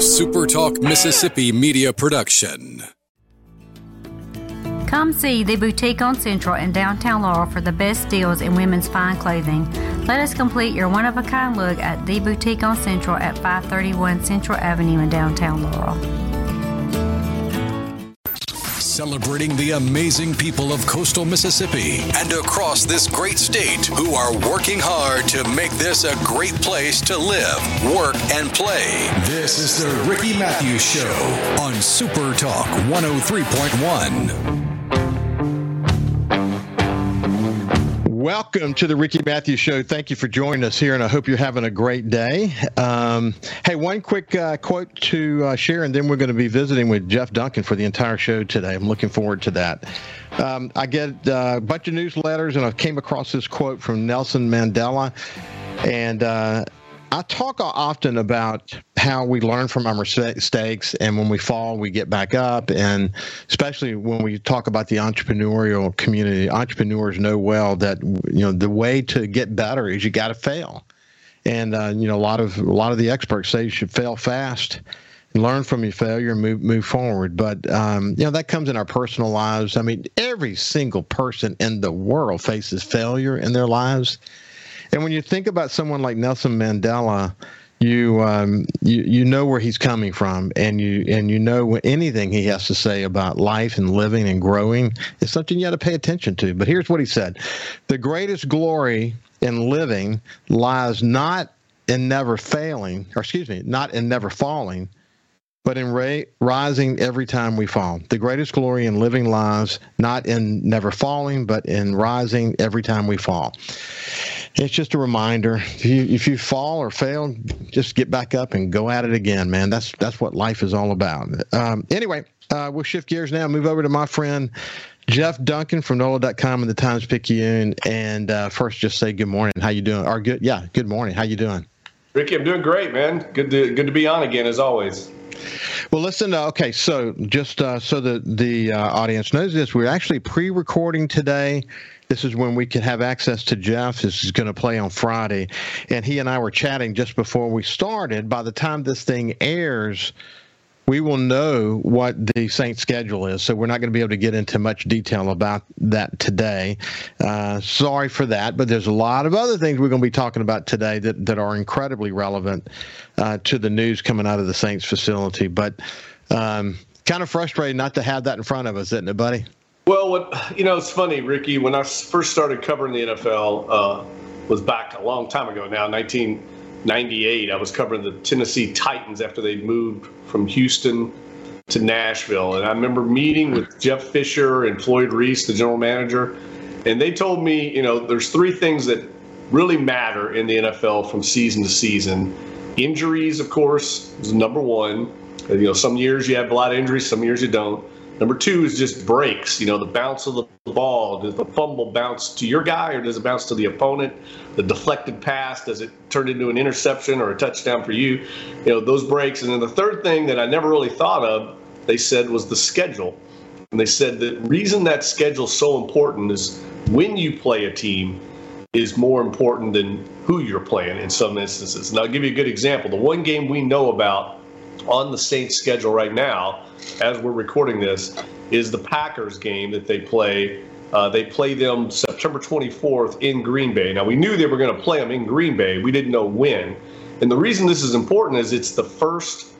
SuperTalk Mississippi media production. Come see the boutique on Central in downtown Laurel for the best deals in women's fine clothing. Let us complete your one of a kind look at the boutique on Central at 531 Central Avenue in downtown Laurel celebrating the amazing people of coastal Mississippi and across this great state who are working hard to make this a great place to live, work, and play. This is the Ricky Mathews Show on Super Talk 103.1. Welcome to the Ricky Mathews Show. Thank you for joining us here, and I hope you're having a great day. Um, hey, one quick uh, quote to uh, share, and then we're going to be visiting with Jeff Duncan for the entire show today. I'm looking forward to that. Um, I get uh, a bunch of newsletters, and I came across this quote from Nelson Mandela, and uh, I talk often about how we learn from our mistakes, and when we fall, we get back up. And especially when we talk about the entrepreneurial community, entrepreneurs know well that you know the way to get better is you got to fail. And uh, you know, a lot of a lot of the experts say you should fail fast, learn from your failure, and move move forward. But um, you know that comes in our personal lives. I mean, every single person in the world faces failure in their lives and when you think about someone like Nelson Mandela, you um, you you know where he's coming from, and you and you know anything he has to say about life and living and growing is something you got to pay attention to. But here's what he said: the greatest glory in living lies not in never failing, or excuse me, not in never falling, but in ra- rising every time we fall. The greatest glory in living lives, not in never falling, but in rising every time we fall. It's just a reminder. If you, if you fall or fail, just get back up and go at it again, man. That's that's what life is all about. Um, anyway, uh, we'll shift gears now. Move over to my friend Jeff Duncan from NOLA.com and the Times Picayune. And uh, first, just say good morning. How you doing? Or good, yeah, good morning. How you doing? Ricky, I'm doing great, man. Good to good to be on again as always. Well, listen. Uh, okay, so just uh, so that the uh, audience knows this, we're actually pre-recording today. This is when we can have access to Jeff. This is going to play on Friday, and he and I were chatting just before we started. By the time this thing airs, we will know what the Saints schedule is. So we're not going to be able to get into much detail about that today. Uh, sorry for that, but there's a lot of other things we're going to be talking about today that, that are incredibly relevant uh, to the news coming out of the Saints facility. But um, kind of frustrating not to have that in front of us, isn't it, buddy? Well, what you know, it's funny, Ricky. When I first started covering the NFL, uh, was back a long time ago now, 1998. I was covering the Tennessee Titans after they moved from Houston to Nashville, and I remember meeting with Jeff Fisher and Floyd Reese, the general manager, and they told me, you know, there's three things that really matter in the NFL from season to season. Injuries, of course, is number one. You know, some years you have a lot of injuries, some years you don't. Number two is just breaks. You know, the bounce of the ball. Does the fumble bounce to your guy or does it bounce to the opponent? The deflected pass, does it turn into an interception or a touchdown for you? You know, those breaks. And then the third thing that I never really thought of, they said, was the schedule. And they said the reason that schedule is so important is when you play a team is more important than who you're playing in some instances. And I'll give you a good example. The one game we know about on the Saints schedule right now, as we're recording this, is the Packers game that they play. Uh, they play them September 24th in Green Bay. Now, we knew they were going to play them in Green Bay. We didn't know when. And the reason this is important is it's the first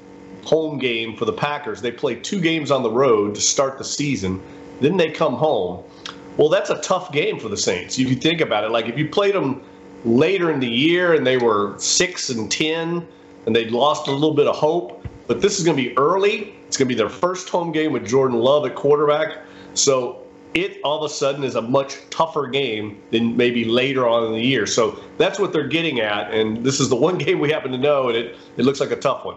home game for the Packers. They play two games on the road to start the season. Then they come home. Well, that's a tough game for the Saints. If you think about it, like if you played them later in the year and they were six and ten and they'd lost a little bit of hope, but this is going to be early. It's going to be their first home game with Jordan Love at quarterback. So it all of a sudden is a much tougher game than maybe later on in the year. So that's what they're getting at. And this is the one game we happen to know, and it, it looks like a tough one.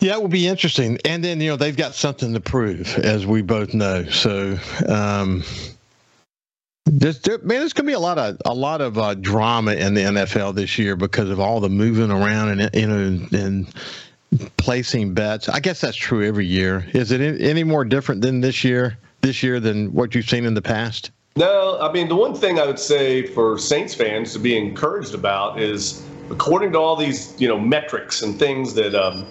Yeah, it will be interesting. And then, you know, they've got something to prove, as we both know. So, um, there's, there, man, there's going to be a lot of a lot of uh, drama in the NFL this year because of all the moving around and you know and placing bets. I guess that's true every year. Is it any more different than this year? This year than what you've seen in the past? No, I mean the one thing I would say for Saints fans to be encouraged about is according to all these you know metrics and things that um,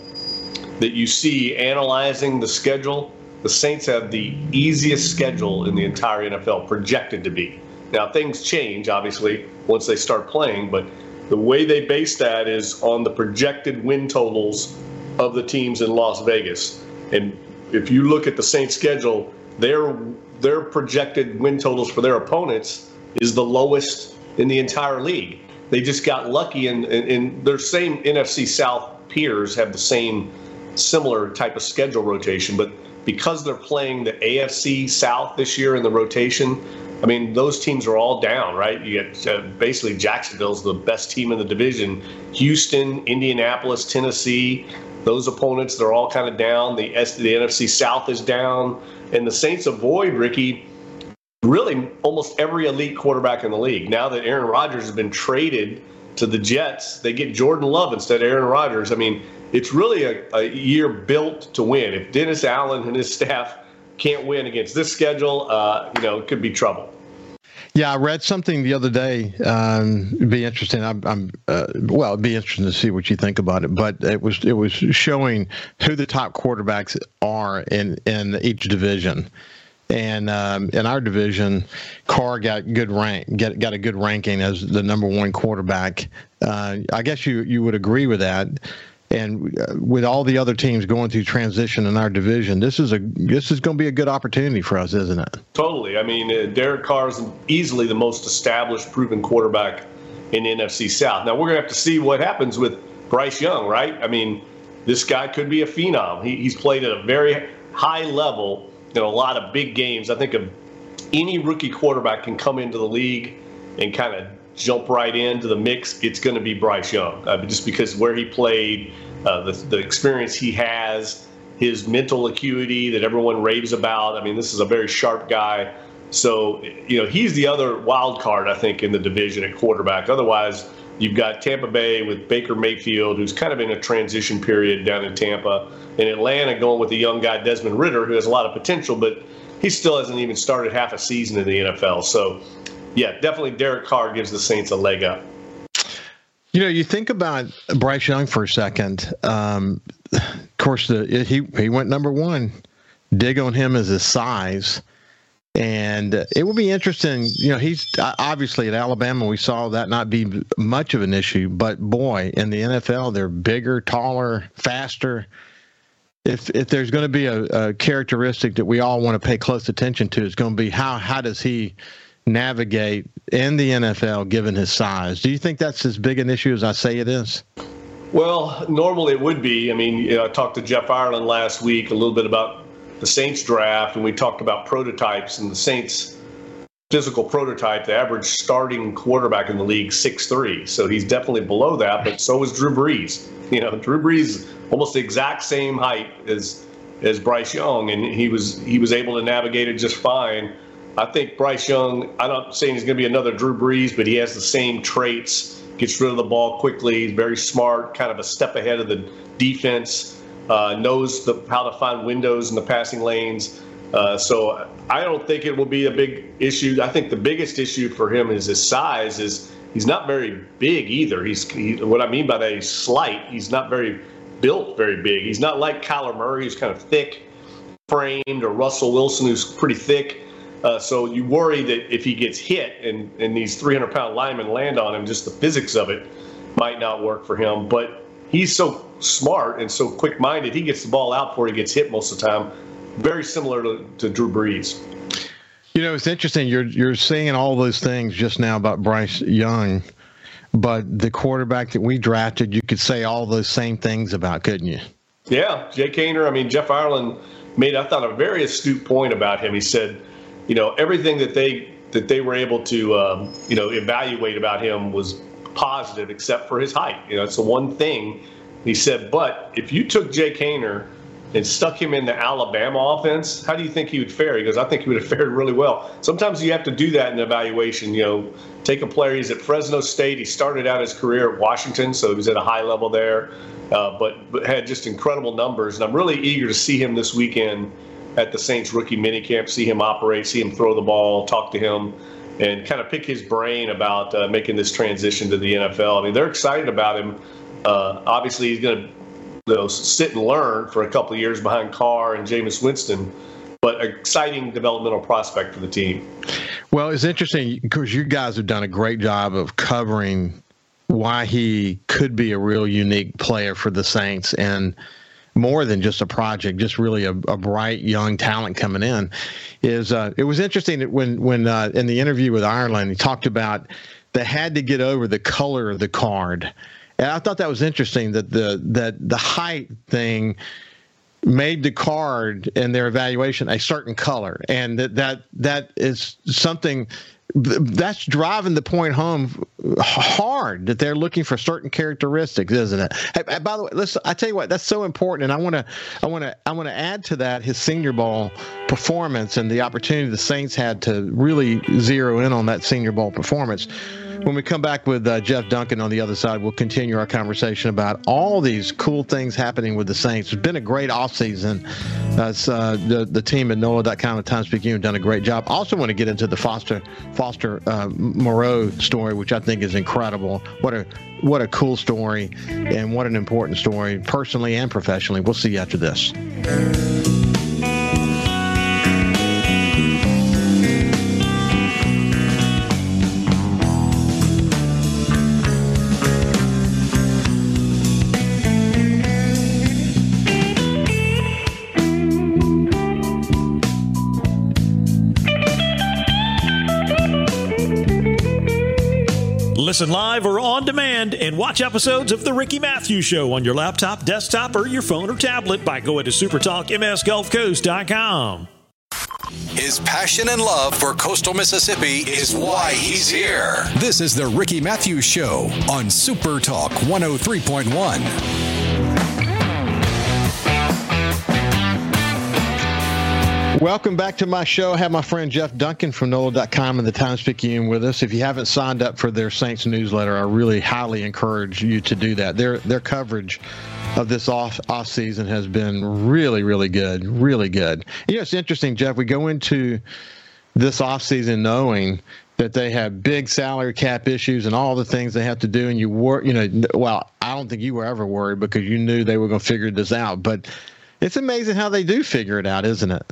that you see analyzing the schedule, the Saints have the easiest schedule in the entire NFL projected to be. Now things change obviously once they start playing, but the way they base that is on the projected win totals of the teams in Las Vegas. And if you look at the Saints schedule, their their projected win totals for their opponents is the lowest in the entire league. They just got lucky, and, and, and their same NFC South peers have the same similar type of schedule rotation. But because they're playing the AFC South this year in the rotation, I mean, those teams are all down, right? You get uh, basically Jacksonville's the best team in the division. Houston, Indianapolis, Tennessee, those opponents, they're all kind of down. The, S, the NFC South is down. And the Saints avoid, Ricky, really almost every elite quarterback in the league. Now that Aaron Rodgers has been traded to the Jets, they get Jordan Love instead of Aaron Rodgers. I mean, it's really a, a year built to win. If Dennis Allen and his staff can't win against this schedule, uh, you know, it could be trouble. Yeah, I read something the other day. Um, it'd be interesting. I'm, I'm uh, well, it'd be interesting to see what you think about it. But it was it was showing who the top quarterbacks are in in each division. And um, in our division, Carr got good rank, get, got a good ranking as the number one quarterback. Uh, I guess you you would agree with that and uh, with all the other teams going through transition in our division, this is a this is going to be a good opportunity for us, isn't it? Totally. I mean, uh, Derek Carr is easily the most established, proven quarterback in NFC South. Now we're going to have to see what happens with Bryce Young, right? I mean, this guy could be a phenom. He, he's played at a very high level in a lot of big games. I think of any rookie quarterback can come into the league and kind of jump right into the mix, it's going to be Bryce Young, uh, just because where he played, uh, the, the experience he has, his mental acuity that everyone raves about. I mean, this is a very sharp guy. So, you know, he's the other wild card, I think, in the division at quarterback. Otherwise, you've got Tampa Bay with Baker Mayfield, who's kind of in a transition period down in Tampa, and Atlanta going with the young guy Desmond Ridder, who has a lot of potential, but he still hasn't even started half a season in the NFL. So yeah, definitely Derek Carr gives the Saints a leg up. You know, you think about Bryce Young for a second. Um, of course, the he he went number one. Dig on him as his size, and it will be interesting. You know, he's obviously at Alabama. We saw that not be much of an issue, but boy, in the NFL, they're bigger, taller, faster. If if there's going to be a, a characteristic that we all want to pay close attention to, it's going to be how how does he navigate in the NFL given his size. Do you think that's as big an issue as I say it is? Well, normally it would be. I mean, you know, I talked to Jeff Ireland last week a little bit about the Saints draft, and we talked about prototypes and the Saints physical prototype, the average starting quarterback in the league, six three. So he's definitely below that, but so is Drew Brees. You know, Drew Brees almost the exact same height as as Bryce Young, and he was he was able to navigate it just fine. I think Bryce Young, I'm not saying he's going to be another Drew Brees, but he has the same traits, gets rid of the ball quickly, very smart, kind of a step ahead of the defense, uh, knows the, how to find windows in the passing lanes. Uh, so I don't think it will be a big issue. I think the biggest issue for him is his size. Is he's not very big either. He's he, what I mean by that. He's slight. He's not very built very big. He's not like Kyler Murray, who's kind of thick framed, or Russell Wilson, who's pretty thick. Uh, so you worry that if he gets hit and, and these 300 pound linemen land on him, just the physics of it might not work for him. But he's so smart and so quick minded, he gets the ball out before he gets hit most of the time. Very similar to, to Drew Brees. You know, it's interesting. You're you're saying all those things just now about Bryce Young, but the quarterback that we drafted, you could say all those same things about, couldn't you? Yeah, Jake Haener. I mean, Jeff Ireland made I thought a very astute point about him. He said you know, everything that they that they were able to um, you know evaluate about him was positive, except for his height. You know, it's the one thing he said. But if you took Jake Haener and stuck him in the Alabama offense, how do you think he would fare? He goes, I think he would have fared really well. Sometimes you have to do that in evaluation. You know, take a player. He's at Fresno State. He started out his career at Washington, so he was at a high level there, uh, but, but had just incredible numbers. And I'm really eager to see him this weekend at the Saints rookie minicamp, see him operate, see him throw the ball, talk to him. and kind of pick his brain about uh, making this transition to the NFL. I mean, they're excited about him. Uh, obviously, he's going to you know, sit and learn for a couple of years behind Carr and Jameis Winston, but exciting developmental prospect for the team. Well, it's interesting because you guys have done a great job of covering why he could be a real unique player for the Saints and more than just a project, just really a, a bright young talent coming in. Is uh, it was interesting that when when uh, in the interview with Ireland, he talked about they had to get over the color of the card, and I thought that was interesting that the that the height thing made the card in their evaluation a certain color, and that that that is something that's driving the point home hard that they're looking for certain characteristics, isn't it? Hey, by the way, listen, I tell you what, that's so important, and I want to, I want to, I want to add to that his Senior Bowl performance and the opportunity the Saints had to really zero in on that Senior Bowl performance. When we come back with uh, Jeff Duncan on the other side, we'll continue our conversation about all these cool things happening with the Saints. It's been a great offseason. Uh, the the team at NOLA.com and Times Picayune have done a great job. Also, want to get into the Foster Foster uh, Moreau story, which I think is incredible. What a what a cool story, and what an important story, personally and professionally. We'll see you after this. Listen live or on demand and watch episodes of The Ricky Mathews Show on your laptop, desktop, or your phone or tablet by going to supertalkmsgulfcoast.com. His passion and love for coastal Mississippi is why he's here. This is The Ricky Mathews Show on Super Talk 103.1. Welcome back to my show. I have my friend Jeff Duncan from NOLA.com and the Times Picayune with us. If you haven't signed up for their Saints newsletter, I really highly encourage you to do that. Their their coverage of this off off season has been really, really good. Really good. You know, it's interesting, Jeff. We go into this off season knowing that they have big salary cap issues and all the things they have to do, and you were, you know, well, I don't think you were ever worried because you knew they were going to figure this out. But it's amazing how they do figure it out, isn't it?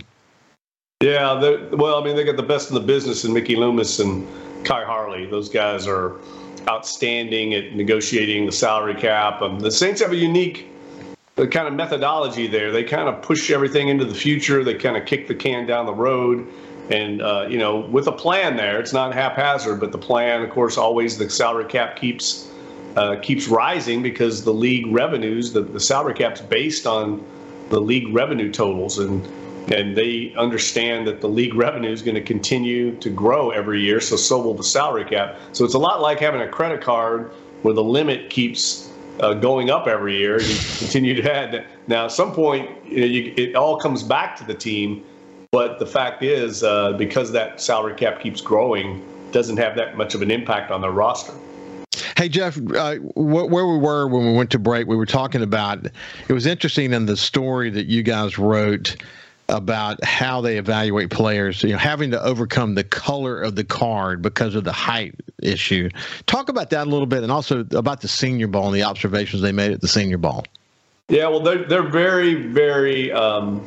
Yeah, well, I mean, they got the best in the business in Mickey Loomis and Khai Harley. Those guys are outstanding at negotiating the salary cap. Um, the Saints have a unique uh, kind of methodology there. They kind of push everything into the future. They kind of kick the can down the road, and uh, you know, with a plan there. It's not haphazard, but the plan, of course, always the salary cap keeps uh, keeps rising because the league revenues, the, the salary cap's based on the league revenue totals and and they understand that the league revenue is going to continue to grow every year, so so will the salary cap. So it's a lot like having a credit card where the limit keeps uh, going up every year. You continue to add. Now, at some point, you know, you, it all comes back to the team, but the fact is, uh, because that salary cap keeps growing, doesn't have that much of an impact on their roster. Hey Jeff, uh, wh- where we were when we went to break, we were talking about. It was interesting in the story that you guys wrote about how they evaluate players, you know, having to overcome the color of the card because of the height issue. Talk about that a little bit and also about the senior bowl and the observations they made at the senior bowl. Yeah, well, they're, they're very, very um,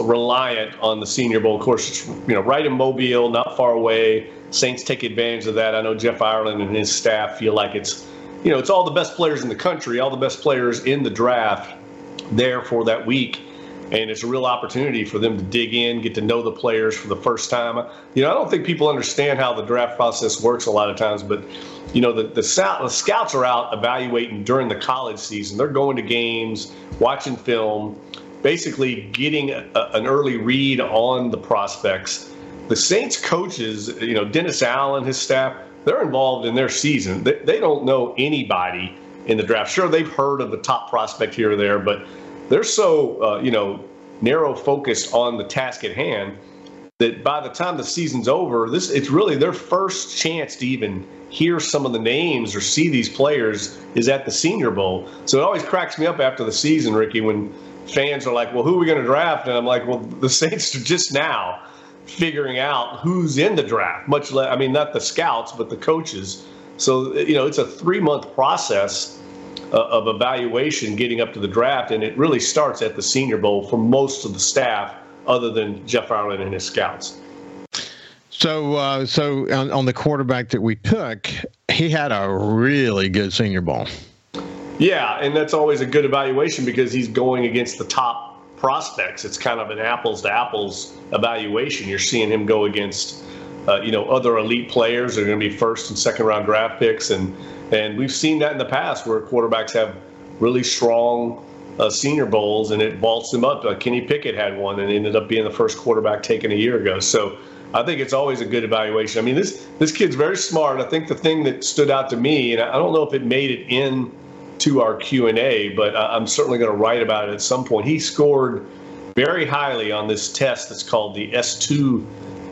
reliant on the senior bowl. Of course, it's, you know, right in Mobile, not far away. Saints take advantage of that. I know Jeff Ireland and his staff feel like it's, you know, it's all the best players in the country, all the best players in the draft there for that week and it's a real opportunity for them to dig in, get to know the players for the first time. You know, I don't think people understand how the draft process works a lot of times, but you know, the the, the scouts are out evaluating during the college season. They're going to games, watching film, basically getting a, an early read on the prospects. The Saints coaches, you know, Dennis Allen, his staff, they're involved in their season. They, they don't know anybody in the draft. Sure, they've heard of the top prospect here or there, but they're so uh, you know narrow focused on the task at hand that by the time the season's over, this it's really their first chance to even hear some of the names or see these players is at the Senior Bowl. So it always cracks me up after the season, Ricky, when fans are like, "Well, who are we going to draft?" And I'm like, "Well, the Saints are just now." figuring out who's in the draft. Much less, I mean, not the scouts, but the coaches. So you know, it's a three month process of evaluation getting up to the draft, and it really starts at the Senior Bowl for most of the staff, other than Jeff Ireland and his scouts. So, uh, so on, on, the quarterback that we took, he had a really good Senior Bowl. Yeah, and that's always a good evaluation because he's going against the top prospects. It's kind of an apples to apples evaluation. You're seeing him go against, uh, you know, other elite players. They're going to be first and second round draft picks, and and we've seen that in the past where quarterbacks have really strong uh, Senior Bowls, and it vaults them up. Uh, Kenny Pickett had one and ended up being the first quarterback taken a year ago. So I think it's always a good evaluation. I mean, this this kid's very smart. I think the thing that stood out to me, and I don't know if it made it in to our Q and A, but I'm certainly going to write about it at some point. He scored very highly on this test that's called the S2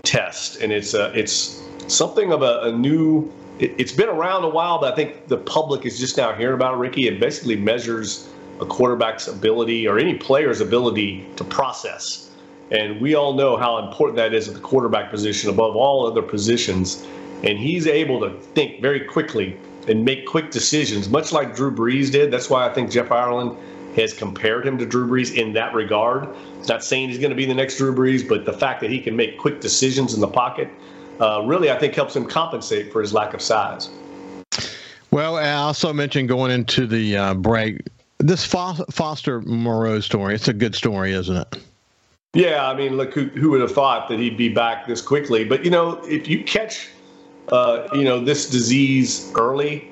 test, and it's it's something of a, a new. It, it's been around a while, but I think the public is just now hearing about it, Ricky. It basically measures a quarterback's ability or any player's ability to process and we all know how important that is at the quarterback position above all other positions. And he's able to think very quickly and make quick decisions, much like Drew Brees did. That's why I think Jeff Ireland has compared him to Drew Brees in that regard. It's not saying he's going to be the next Drew Brees, but the fact that he can make quick decisions in the pocket uh, really, I think, helps him compensate for his lack of size. Well, I also mentioned going into the uh, break this Foster Moreau story. It's a good story, isn't it? Yeah, I mean, look, who, who would have thought that he'd be back this quickly? But you know, if you catch, uh, you know, this disease early,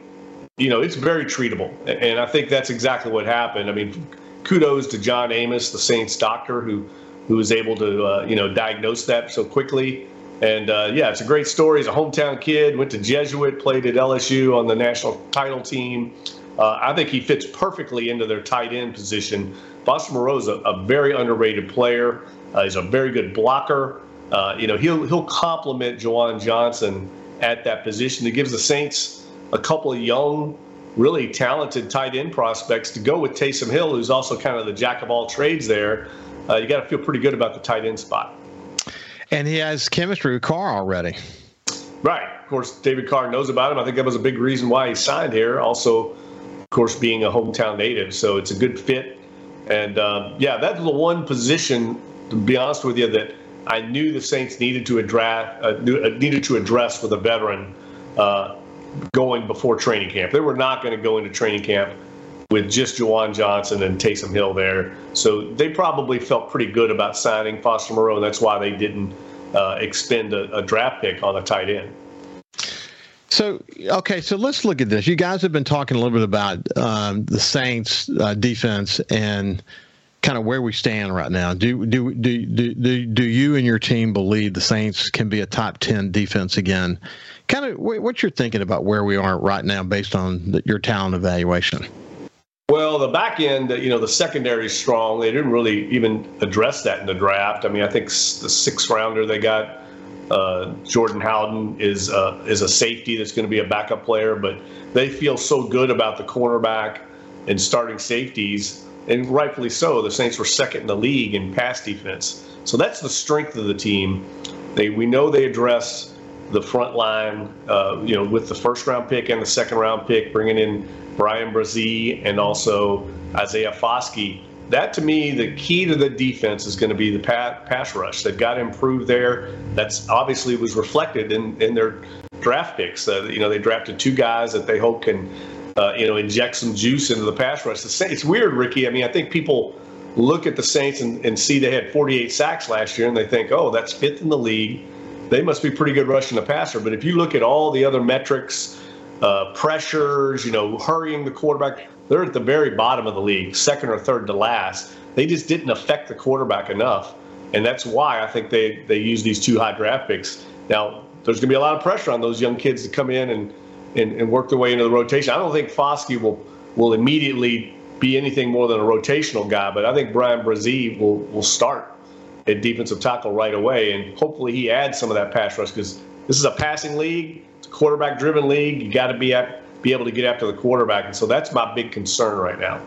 you know, it's very treatable, and I think that's exactly what happened. I mean, kudos to John Amoss, the Saints doctor, who who was able to, uh, you know, diagnose that so quickly. And uh, yeah, it's a great story. He's a hometown kid, went to Jesuit, played at LSU on the national title team. Uh, I think he fits perfectly into their tight end position Foster Moreau is a, a very underrated player. Uh, he's a very good blocker. Uh, you know, he'll he'll complement Juwan Johnson at that position. It gives the Saints a couple of young, really talented tight end prospects to go with Taysom Hill, who's also kind of the jack of all trades there. Uh, you got to feel pretty good about the tight end spot. And he has chemistry with Carr already. Right. Of course, David Carr knows about him. I think that was a big reason why he signed here. Also, of course, being a hometown native. So it's a good fit. And um, yeah, that's the one position, to be honest with you, that I knew the Saints needed to address, uh, uh, needed to address with a veteran uh, going before training camp. They were not going to go into training camp with just Juwan Johnson and Taysom Hill there. So they probably felt pretty good about signing Foster Moreau, and that's why they didn't uh, expend a, a draft pick on a tight end. So okay, so let's look at this. You guys have been talking a little bit about um, the Saints' uh, defense and kind of where we stand right now. Do, do do do do do you and your team believe the Saints can be a top ten defense again? Kind of what you're thinking about where we are right now based on the, your talent evaluation. Well, the back end, you know, the secondary is strong. They didn't really even address that in the draft. I mean, I think the sixth rounder they got uh, Jordan Howden is uh, is a safety that's going to be a backup player, but they feel so good about the cornerback and starting safeties, and rightfully so. The Saints were second in the league in pass defense, so that's the strength of the team. They we know they address the front line, uh, you know, with the first round pick and the second round pick, bringing in Bryan Bresee and also Isaiah Foskey that to me, the key to the defense is going to be the pass rush. They've got to improve there. That's obviously was reflected in, in their draft picks. Uh, you know, they drafted two guys that they hope can, uh, you know, inject some juice into the pass rush. It's weird, Ricky. I mean, I think people look at the Saints and, and see they had 48 sacks last year and they think, oh, that's fifth in the league. They must be pretty good rushing the passer. But if you look at all the other metrics, uh, pressures, you know, hurrying the quarterback, they're at the very bottom of the league, second or third to last. They just didn't affect the quarterback enough, and that's why I think they they use these two high draft picks. Now, there's going to be a lot of pressure on those young kids to come in and, and, and work their way into the rotation. I don't think Foskey will will immediately be anything more than a rotational guy, but I think Bryan Bresee will will start at defensive tackle right away, and hopefully he adds some of that pass rush because this is a passing league, it's a quarterback driven league. You got to be at be able to get after the quarterback. And so that's my big concern right now.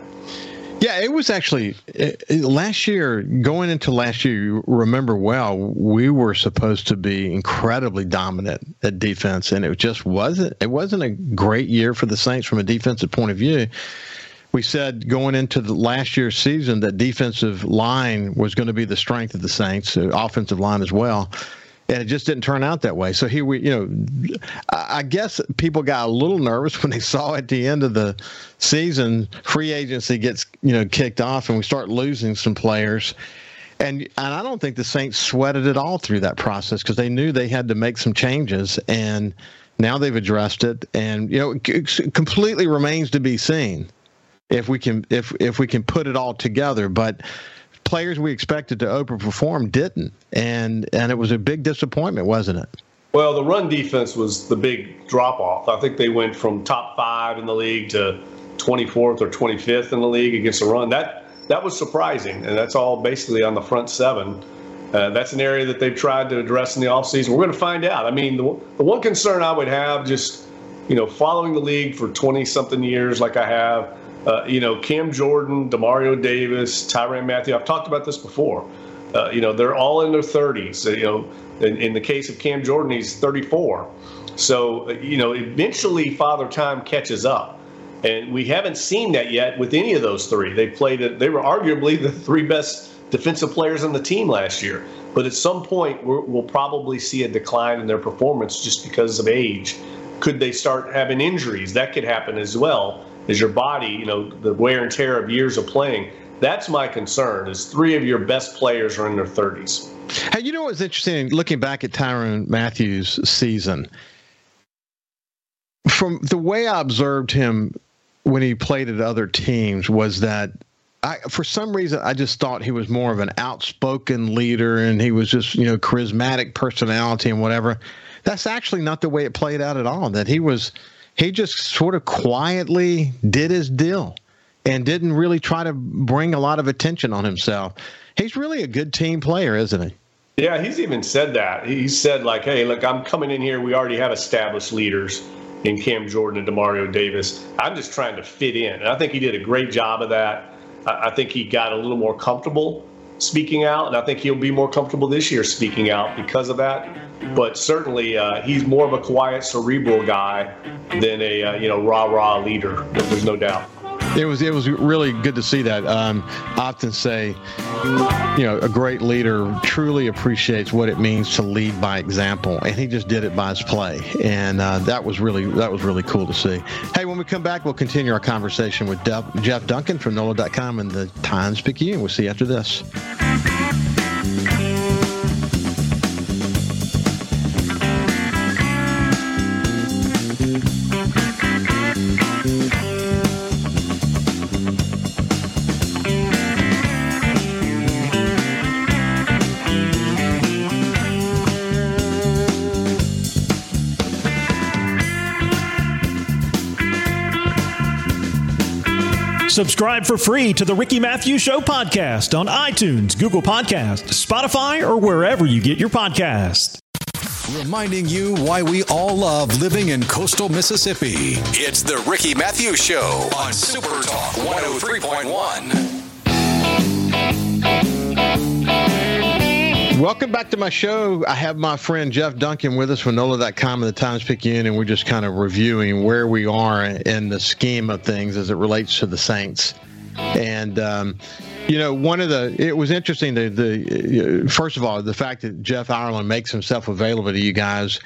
Yeah, it was actually eh, eh, last year. Going into last year, you remember well, we were supposed to be incredibly dominant at defense, and it just wasn't. It wasn't a great year for the Saints from a defensive point of view. We said going into the last year's season that defensive line was going to be the strength of the Saints, offensive line as well and it just didn't turn out that way. So here we, you know, I guess people got a little nervous when they saw at the end of the season free agency gets you know kicked off and we start losing some players. And and I don't think the Saints sweated it all through that process because they knew they had to make some changes and now they've addressed it and you know it completely remains to be seen if we can if if we can put it all together but players we expected to overperform didn't, and and it was a big disappointment, wasn't it? Well, the run defense was the big drop off. I think they went from top five in the league to 24th or 25th in the league against the run. That that was surprising, and that's all basically on the front seven. Uh, that's an area that they've tried to address in the offseason. We're going to find out. I mean, the, the one concern I would have, just you know, following the league for 20 something years like I have, uh, you know, Cam Jordan, Demario Davis, Tyrann Mathieu. I've talked about this before. Uh, you know, they're all in their 30s. You know, in, in, the case of Cam Jordan, he's 34. So, uh, you know, eventually Father Time catches up. And we haven't seen that yet with any of those three. They played they were arguably the three best defensive players on the team last year. But at some point, we will probably see a decline in their performance just because of age. Could they start having injuries? That could happen as well is your body, you know, the wear and tear of years of playing. That's my concern. Is three of your best players are in their 30s. Hey, you know what's interesting? Looking back at Tyrann Mathieu's season, from the way I observed him when he played at other teams, was that I, for some reason, I just thought he was more of an outspoken leader, and he was just you know charismatic personality and whatever. That's actually not the way it played out at all. That he was he just sort of quietly did his deal and didn't really try to bring a lot of attention on himself. He's really a good team player, isn't he? Yeah, he's even said that. He said, like, hey, look, I'm coming in here. We already have established leaders in Cam Jordan and Demario Davis. I'm just trying to fit in. And I think he did a great job of that. I think he got a little more comfortable speaking out, and I think he'll be more comfortable this year speaking out because of that. But certainly, uh, he's more of a quiet, cerebral guy than a uh, you know rah rah leader. There's no doubt. It was it was really good to see that. Um, often say, you know, a great leader truly appreciates what it means to lead by example, and he just did it by his play, and uh, that was really that was really cool to see. Hey, when we come back, we'll continue our conversation with Jeff Duncan from NOLA.com and the Times Picayune. We'll see you after this. Subscribe for free to the Ricky Mathews Show podcast on iTunes, Google Podcast, Spotify, or wherever you get your podcast. Reminding you why we all love living in coastal Mississippi. It's the Ricky Mathews Show on Super Talk 103.1. Welcome back to my show. I have my friend Jeff Duncan with us from NOLA.com and the Times Picayune, and we're just kind of reviewing where we are in the scheme of things as it relates to the Saints. And, um, you know, one of the, it was interesting, the, the, first of all, the fact that Jeff Ireland makes himself available to you guys.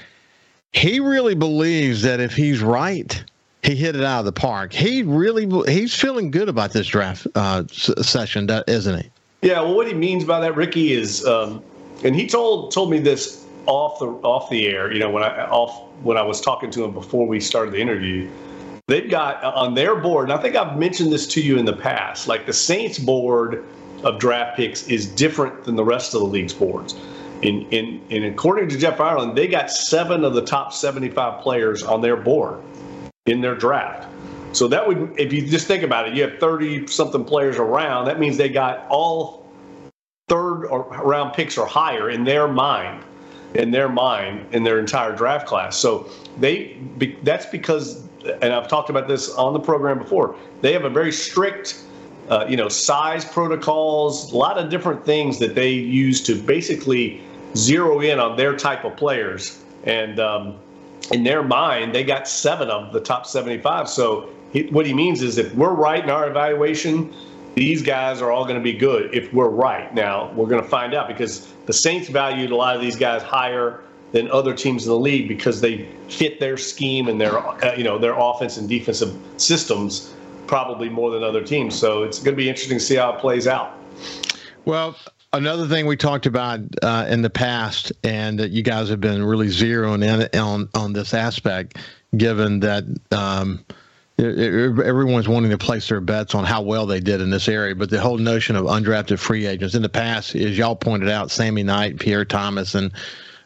He really believes that if he's right, he hit it out of the park. He really, he's feeling good about this draft uh, session, isn't he? Yeah, well, what he means by that, Ricky, is um, and he told told me this off the off the air. You know, when I off when I was talking to him before we started the interview, they've got uh, on their board, and I think I've mentioned this to you in the past. Like the Saints board of draft picks is different than the rest of the league's boards. In in and according to Jeff Ireland, they got seven of the top seventy five players on their board in their draft. So that would, if you just think about it, you have 30 something players around. That means they got all third or round picks or higher in their mind, in their mind, in their entire draft class. So they that's because, and I've talked about this on the program before. They have a very strict uh, you know, size protocols, a lot of different things that they use to basically zero in on their type of players. And um, in their mind, they got seven of the top 75. So he, what he means is if we're right in our evaluation, these guys are all going to be good if we're right. Now, we're going to find out because the Saints valued a lot of these guys higher than other teams in the league because they fit their scheme and their uh, you know their offense and defensive systems probably more than other teams. So it's going to be interesting to see how it plays out. Well, another thing we talked about uh, in the past, and that you guys have been really zeroing in on on this aspect, given that. Um, everyone's wanting to place their bets on how well they did in this area, but the whole notion of undrafted free agents in the past, as y'all pointed out, Sammy Knight, Pierre Thomas, and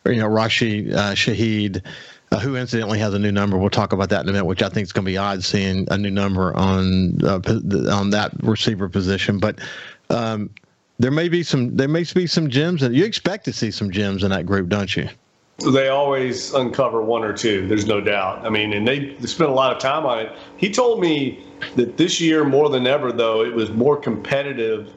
you know Rashid uh, Shaheed, uh, who incidentally has a new number. We'll talk about that in a minute, which I think is going to be odd seeing a new number on uh, on that receiver position. But um, there may be some there may be some gems, and you expect to see some gems in that group, don't you? They always uncover one or two. There's no doubt. I mean, and they, they spent a lot of time on it. He told me that this year more than ever, though, it was more competitive.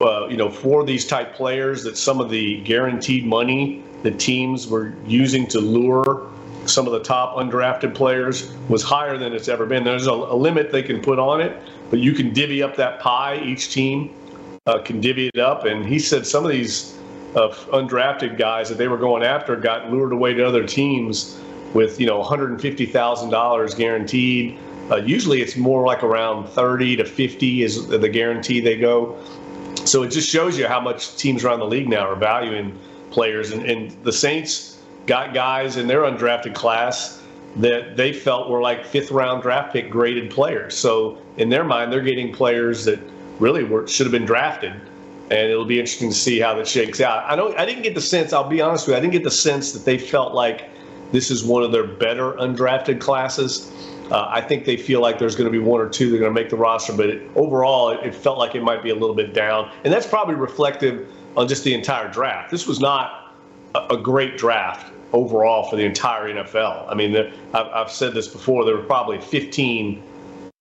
Uh, you know, for these type players, that some of the guaranteed money that teams were using to lure some of the top undrafted players was higher than it's ever been. There's a, a limit they can put on it, but you can divvy up that pie. Each team uh, can divvy it up. And he said some of these uh, undrafted guys that they were going after got lured away to other teams with you know $150,000 guaranteed. Uh, usually it's more like around 30 to 50 is the guarantee they go. So it just shows you how much teams around the league now are valuing players. And, and the Saints got guys in their undrafted class that they felt were like fifth round draft pick graded players. So in their mind, they're getting players that really were, should have been drafted. And it'll be interesting to see how that shakes out. I don't. I didn't get the sense. I'll be honest with you. I didn't get the sense that they felt like this is one of their better undrafted classes. Uh, I think they feel like there's going to be one or two that are going to make the roster, but it, overall, it, it, felt like it might be a little bit down, and that's probably reflective on just the entire draft. This was not a, a great draft overall for the entire NFL. I mean, I've, I've, said this before. There were probably 15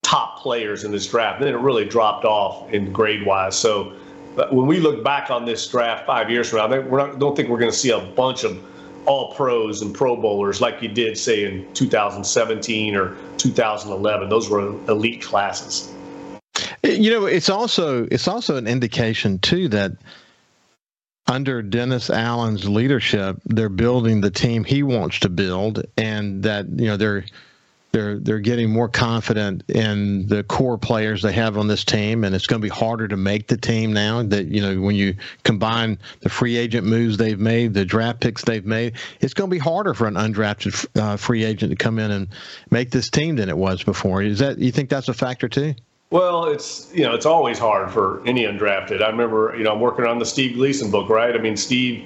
top players in this draft. And then it really dropped off in grade wise. So when we look back on this draft five years from now, we don't think we're going to see a bunch of all pros and pro bowlers like you did say in 2017 or 2011 those were elite classes. You know it's also it's also an indication too that under Dennis Allen's leadership, they're building the team he wants to build, and that you know they're they're they're getting more confident in the core players they have on this team, and it's going to be harder to make the team now. That you know when you combine the free agent moves they've made, the draft picks they've made, it's going to be harder for an undrafted uh, free agent to come in and make this team than it was before. Is that you think that's a factor too? Well, it's you know it's always hard for any undrafted. I remember you know I'm working on the Steve Gleason book, right? I mean Steve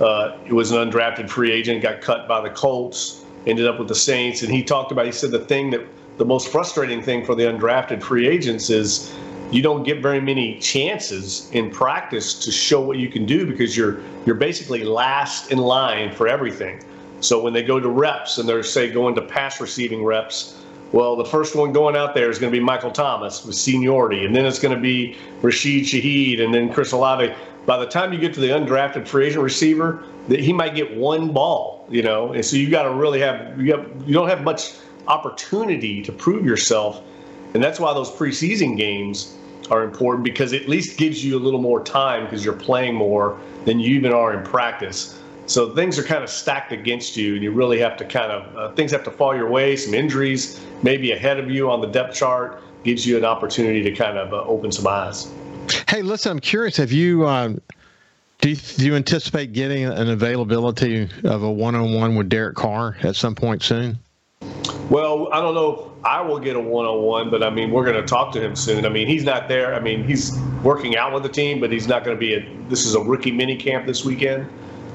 uh, was an undrafted free agent, got cut by the Colts, ended up with the Saints, and he talked about he said the thing that the most frustrating thing for the undrafted free agents is you don't get very many chances in practice to show what you can do because you're you're basically last in line for everything. So when they go to reps and they're say going to pass receiving reps well, the first one going out there is going to be Michael Thomas with seniority, and then it's going to be Rashid Shaheed, and then Chris Olave. By the time you get to the undrafted free agent receiver, that he might get one ball, you know, and so you got to really have you have you don't have much opportunity to prove yourself, and that's why those preseason games are important because it at least gives you a little more time because you're playing more than you even are in practice. So things are kind of stacked against you, and you really have to kind of uh, things have to fall your way. Some injuries, maybe ahead of you on the depth chart, gives you an opportunity to kind of uh, open some eyes. Hey, listen, I'm curious. Have you um, do you, do you anticipate getting an availability of a one-on-one with Derek Carr at some point soon? Well, I don't know if I will get a one-on-one, but I mean, we're going to talk to him soon. I mean, he's not there. I mean, he's working out with the team, but he's not going to be a. This is a rookie mini camp this weekend.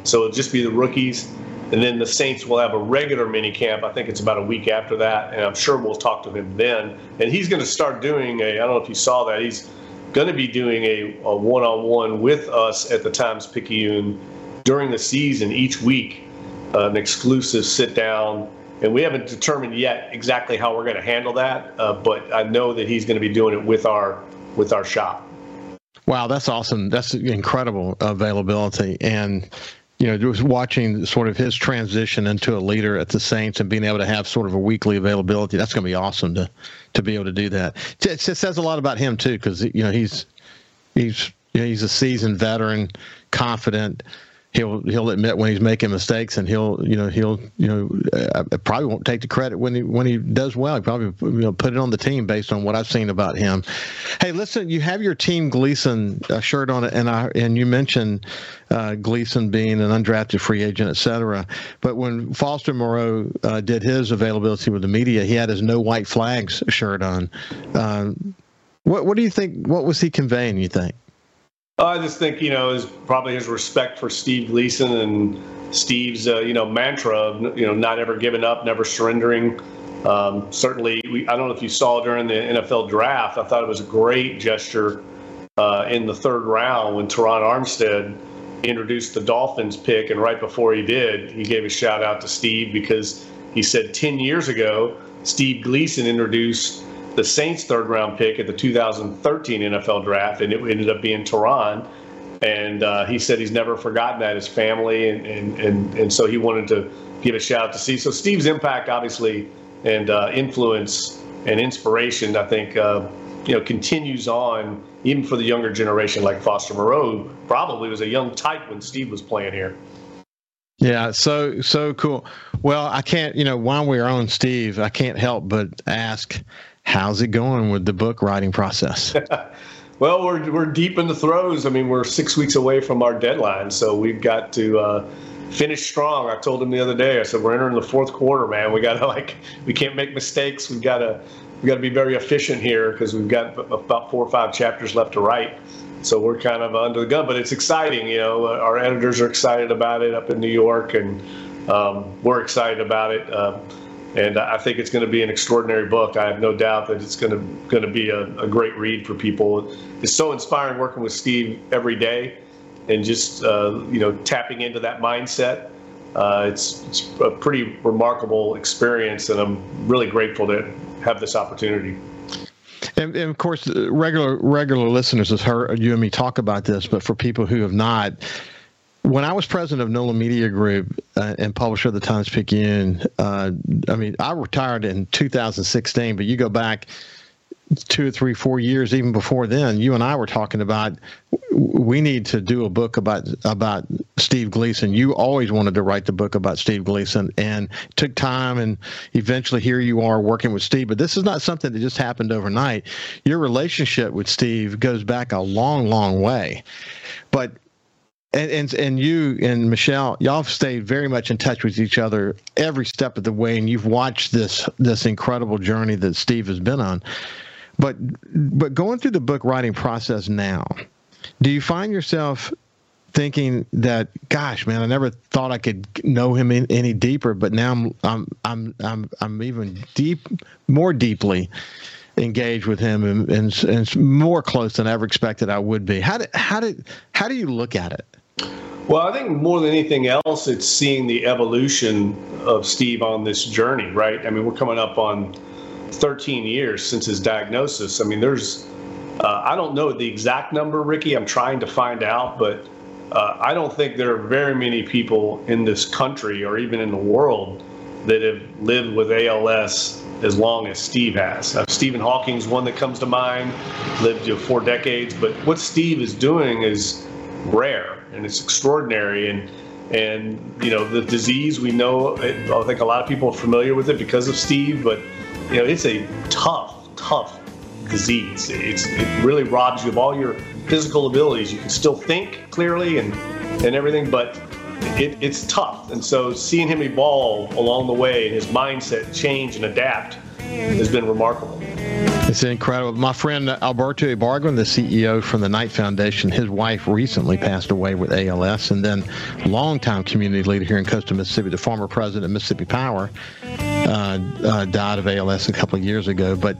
So it'll just be the rookies. And then the Saints will have a regular mini camp. I think it's about a week after that. And I'm sure we'll talk to him then. And he's going to start doing a, I don't know if you saw that, he's going to be doing a, a one-on-one with us at the Times Picayune during the season each week, uh, an exclusive sit down. And we haven't determined yet exactly how we're going to handle that, uh, but I know that he's going to be doing it with our with our shop. Wow, that's awesome. That's incredible availability. And you know, just watching sort of his transition into a leader at the Saints and being able to have sort of a weekly availability, that's going to be awesome to to be able to do that. It says a lot about him too, because you know he's he's you know, he's a seasoned veteran, confident he'll he'll admit when he's making mistakes and he'll you know he'll you know uh, probably won't take the credit when he when he does well. He probably you know put it on the team based on what I've seen about him. Hey listen you have your team Gleason uh, shirt on it and I and you mentioned uh, Gleason being an undrafted free agent etc but when Foster Moreau uh, did his availability with the media he had his no white flags shirt on. Um, what what do you think what was he conveying you think I just think you know is probably his respect for Steve Gleason and Steve's uh, you know mantra of you know not ever giving up, never surrendering. Um, certainly, we, I don't know if you saw during the NFL draft. I thought it was a great gesture uh, in the third round when Terron Armstead introduced the Dolphins pick, and right before he did, he gave a shout out to Steve because he said 10 years ago, Steve Gleason introduced the Saints' third round pick at the 2013 NFL draft, and it ended up being Terron. And uh, he said he's never forgotten that his family, and, and, and, and so he wanted to give a shout out to Steve. So Steve's impact, obviously, and uh, influence and inspiration, I think, uh, you know, continues on even for the younger generation, like Foster Moreau. Probably was a young type when Steve was playing here. Yeah, so so cool. Well, I can't, you know, while we're on Steve, I can't help but ask How's it going with the book writing process? well, we're, we're deep in the throes. I mean, we're six weeks away from our deadline, so we've got to uh, finish strong. I told him the other day. I said we're entering the fourth quarter, man. We got to like, we can't make mistakes. We've got to, we got to be very efficient here because we've got about four or five chapters left to write. So we're kind of under the gun, but it's exciting. You know, our editors are excited about it up in New York, and um, we're excited about it. Uh, and I think it's going to be an extraordinary book. I have no doubt that it's going to going to be a, a great read for people. It's so inspiring working with Steve every day, and just uh, you know tapping into that mindset. Uh, it's it's a pretty remarkable experience, and I'm really grateful to have this opportunity. And, and, of course, regular regular listeners have heard you and me talk about this, but for people who have not, when I was president of NOLA Media Group uh, and publisher of the Times Picayune, uh, I mean, I retired in 2016, but you go back two or three, four years even before then, you and I were talking about we need to do a book about about Steve Gleason. You always wanted to write the book about Steve Gleason, and took time, and eventually here you are working with Steve. But this is not something that just happened overnight. Your relationship with Steve goes back a long, long way. But and, and and you and Michelle, y'all stayed very much in touch with each other every step of the way, and you've watched this this incredible journey that Steve has been on. But but going through the book writing process now, do you find yourself thinking that, gosh, man, I never thought I could know him in, any deeper, but now I'm I'm I'm I'm I'm even deep more deeply engaged with him and, and, and more close than I ever expected I would be. How did how did how do you look at it? Well, I think more than anything else, it's seeing the evolution of Steve on this journey, right? I mean, we're coming up on 13 years since his diagnosis. I mean, there's, uh, I don't know the exact number, Ricky. I'm trying to find out, but uh, I don't think there are very many people in this country or even in the world that have lived with ALS as long as Steve has. Now, Stephen Hawking's one that comes to mind, lived you know, four decades, but what Steve is doing is rare and it's extraordinary and and you know the disease we know i think a lot of people are familiar with it because of steve but you know it's a tough tough disease. It's it really robs you of all your physical abilities. You can still think clearly and and everything but it, it's tough. And so seeing him evolve along the way and his mindset change and adapt has been remarkable. It's incredible. My friend Alberto Ibargüen, the CEO from the Knight Foundation, his wife recently passed away with ALS, and then longtime community leader here in coastal Mississippi, the former president of Mississippi Power, Uh, uh, died of ALS a couple of years ago. But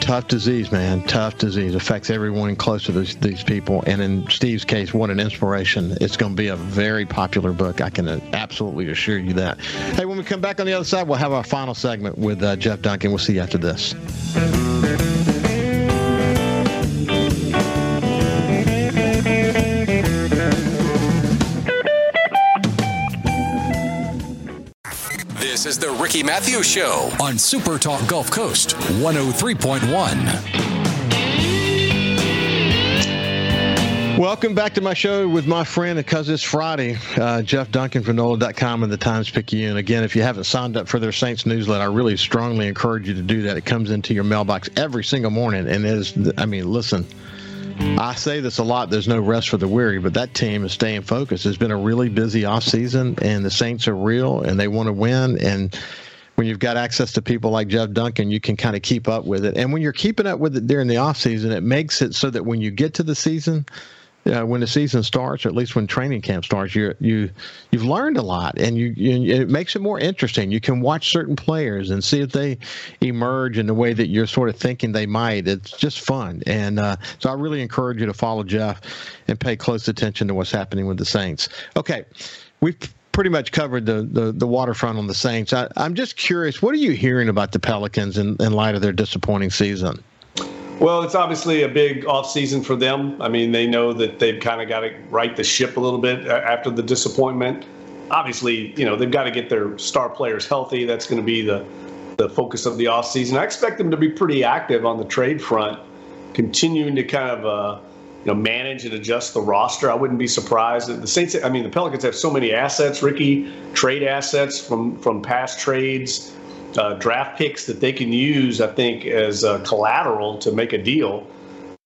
tough disease, man. Tough disease affects everyone close to these, these people. And in Steve's case, what an inspiration! It's going to be a very popular book. I can uh, absolutely assure you that. Hey, when we come back on the other side, we'll have our final segment with uh, Jeff Duncan. We'll see you after this. This is the Ricky Mathews Show on Super Talk Gulf Coast 103.1. Welcome back to my show with my friend, because it's Friday, uh, Jeff Duncan from NOLA.com and the Times Picayune. Again, if you haven't signed up for their Saints newsletter, I really strongly encourage you to do that. It comes into your mailbox every single morning and is, I mean, listen, I say this a lot. There's no rest for the weary, but that team is staying focused. It's been a really busy offseason, and the Saints are real, and they want to win. And when you've got access to people like Jeff Duncan, you can kind of keep up with it. And when you're keeping up with it during the offseason, it makes it so that when you get to the season – uh, when the season starts, or at least when training camp starts, you you you've learned a lot, and you, you, it makes it more interesting. You can watch certain players and see if they emerge in the way that you're sort of thinking they might. It's just fun, and uh, so I really encourage you to follow Jeff and pay close attention to what's happening with the Saints. Okay, we've pretty much covered the, the, the waterfront on the Saints. I, am just curious, what are you hearing about the Pelicans in, in light of their disappointing season? Well, it's obviously a big offseason for them. I mean, they know that they've kind of got to right the ship a little bit after the disappointment. Obviously, you know, they've got to get their star players healthy. That's going to be the, the focus of the offseason. I expect them to be pretty active on the trade front, continuing to kind of, uh, you know, manage and adjust the roster. I wouldn't be surprised. The Saints, I mean, the Pelicans have so many assets, Ricky, trade assets from, from past trades uh, draft picks that they can use, I think, as uh, collateral to make a deal.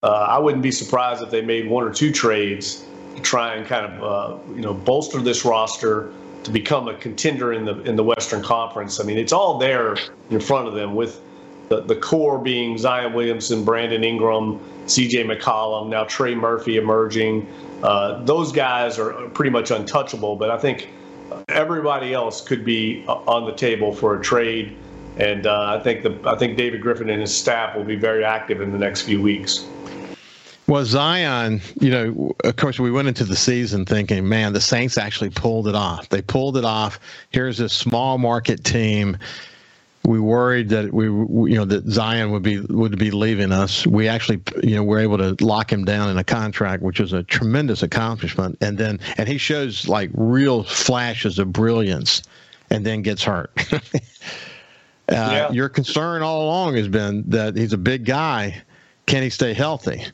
Uh, I wouldn't be surprised if they made one or two trades to try and kind of uh, you know bolster this roster to become a contender in the in the Western Conference. I mean, it's all there in front of them with the, the core being Zion Williamson, Brandon Ingram, C.J. McCollum, now Trey Murphy emerging. Uh, those guys are pretty much untouchable, but I think everybody else could be on the table for a trade. And uh, I think the I think David Griffin and his staff will be very active in the next few weeks. Well, Zion, you know, of course, we went into the season thinking, man, the Saints actually pulled it off. They pulled it off. Here's a small market team we worried that we, you know, that Zion would be would be leaving us. We actually, you know, were able to lock him down in a contract, which was a tremendous accomplishment. And then, and he shows like real flashes of brilliance, and then gets hurt. uh, yeah. Your concern all along has been that he's a big guy. Can he stay healthy?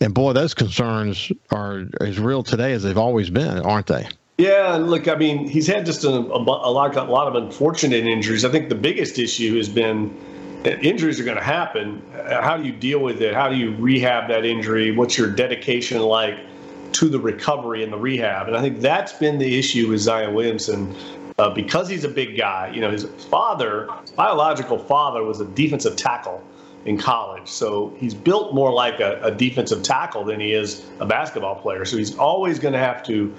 And boy, those concerns are as real today as they've always been, aren't they? Yeah, look, I mean, he's had just a, a, lot, a lot of unfortunate injuries. I think the biggest issue has been injuries are going to happen. How do you deal with it? How do you rehab that injury? What's your dedication like to the recovery and the rehab? And I think that's been the issue with Zion Williamson. Uh, because he's a big guy, you know, his father, biological father, was a defensive tackle in college. So he's built more like a, a defensive tackle than he is a basketball player. So he's always going to have to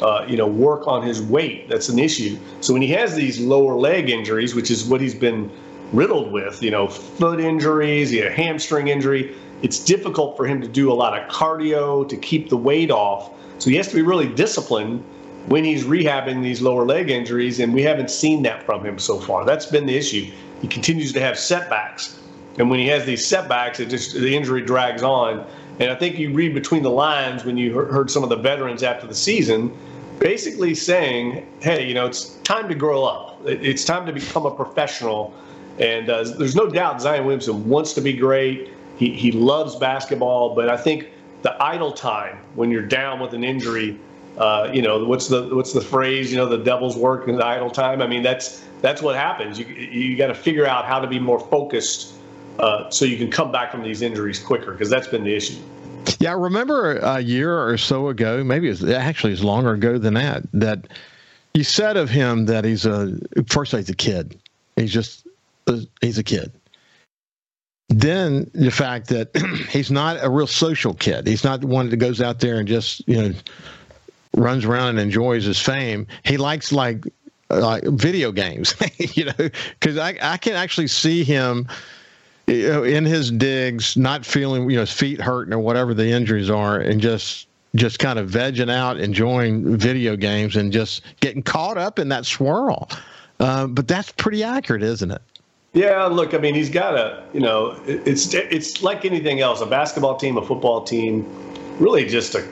uh, you know, work on his weight. That's an issue. So when he has these lower leg injuries, which is what he's been riddled with, you know, foot injuries, he had a hamstring injury, it's difficult for him to do a lot of cardio to keep the weight off. So he has to be really disciplined when he's rehabbing these lower leg injuries, and we haven't seen that from him so far. That's been the issue. He continues to have setbacks. And when he has these setbacks, it just the injury drags on. And I think you read between the lines when you heard some of the veterans after the season basically saying, hey, you know, it's time to grow up. It's time to become a professional. And uh, there's no doubt Zion Williamson wants to be great. He, he loves basketball, but I think the idle time when you're down with an injury, uh, you know, what's the what's the phrase? You know, the devil's work in the idle time. I mean, that's that's what happens. You you got to figure out how to be more focused uh, so you can come back from these injuries quicker because that's been the issue. Yeah, I remember a year or so ago, maybe it's actually it's longer ago than that, that you said of him that he's a first he's a kid. He's just he's a kid. Then the fact that he's not a real social kid. He's not one that goes out there and just you know runs around and enjoys his fame. He likes like like video games, you know, because I I can actually see him in his digs, not feeling you know his feet hurting or whatever the injuries are, and just just kind of vegging out, enjoying video games, and just getting caught up in that swirl. Uh, but that's pretty accurate, isn't it? Yeah, look, I mean, he's got a, you know, it's it's like anything else, a basketball team, a football team, really just a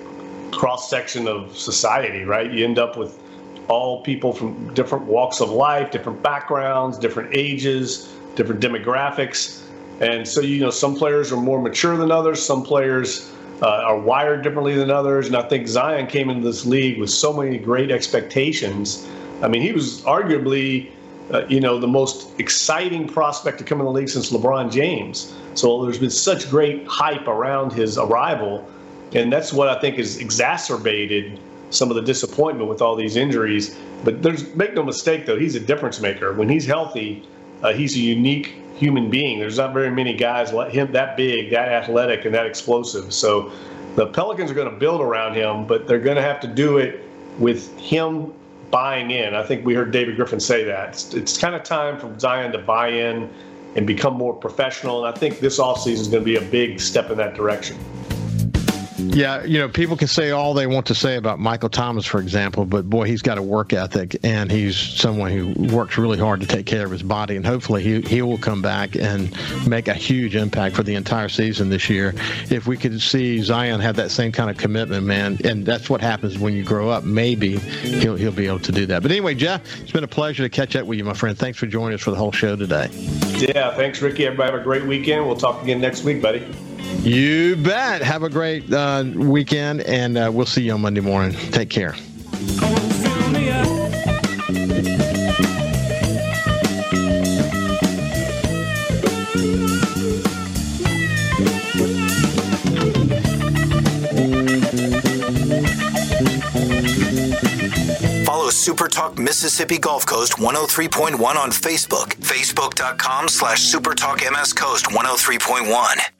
cross section of society, right? You end up with all people from different walks of life, different backgrounds, different ages, different demographics. And so, you know, some players are more mature than others, some players uh, are wired differently than others. And I think Zion came into this league with so many great expectations. I mean, he was arguably, uh, you know, the most exciting prospect to come in the league since LeBron James. So there's been such great hype around his arrival. And that's what I think has exacerbated some of the disappointment with all these injuries. But there's make no mistake though, he's a difference maker. When he's healthy, uh, he's a unique human being. There's not very many guys like him that big, that athletic, and that explosive. So the Pelicans are going to build around him, but they're going to have to do it with him buying in. I think we heard David Griffin say that. It's, it's kind of time for Zion to buy in and become more professional. And I think this offseason is going to be a big step in that direction. Yeah, you know, people can say all they want to say about Michael Thomas, for example, but boy, he's got a work ethic, and he's someone who works really hard to take care of his body, and hopefully he he will come back and make a huge impact for the entire season this year. If we could see Zion have that same kind of commitment, man, and that's what happens when you grow up. Maybe he'll he'll be able to do that. But anyway, Jeff, it's been a pleasure to catch up with you, my friend. Thanks for joining us for the whole show today. Yeah, thanks, Ricky. Everybody have a great weekend. We'll talk again next week, buddy. You bet. Have a great uh, weekend, and uh, we'll see you on Monday morning. Take care. Follow Super Talk Mississippi Gulf Coast 103.1 on Facebook. Facebook.com slash Super Talk MS Coast 103.1.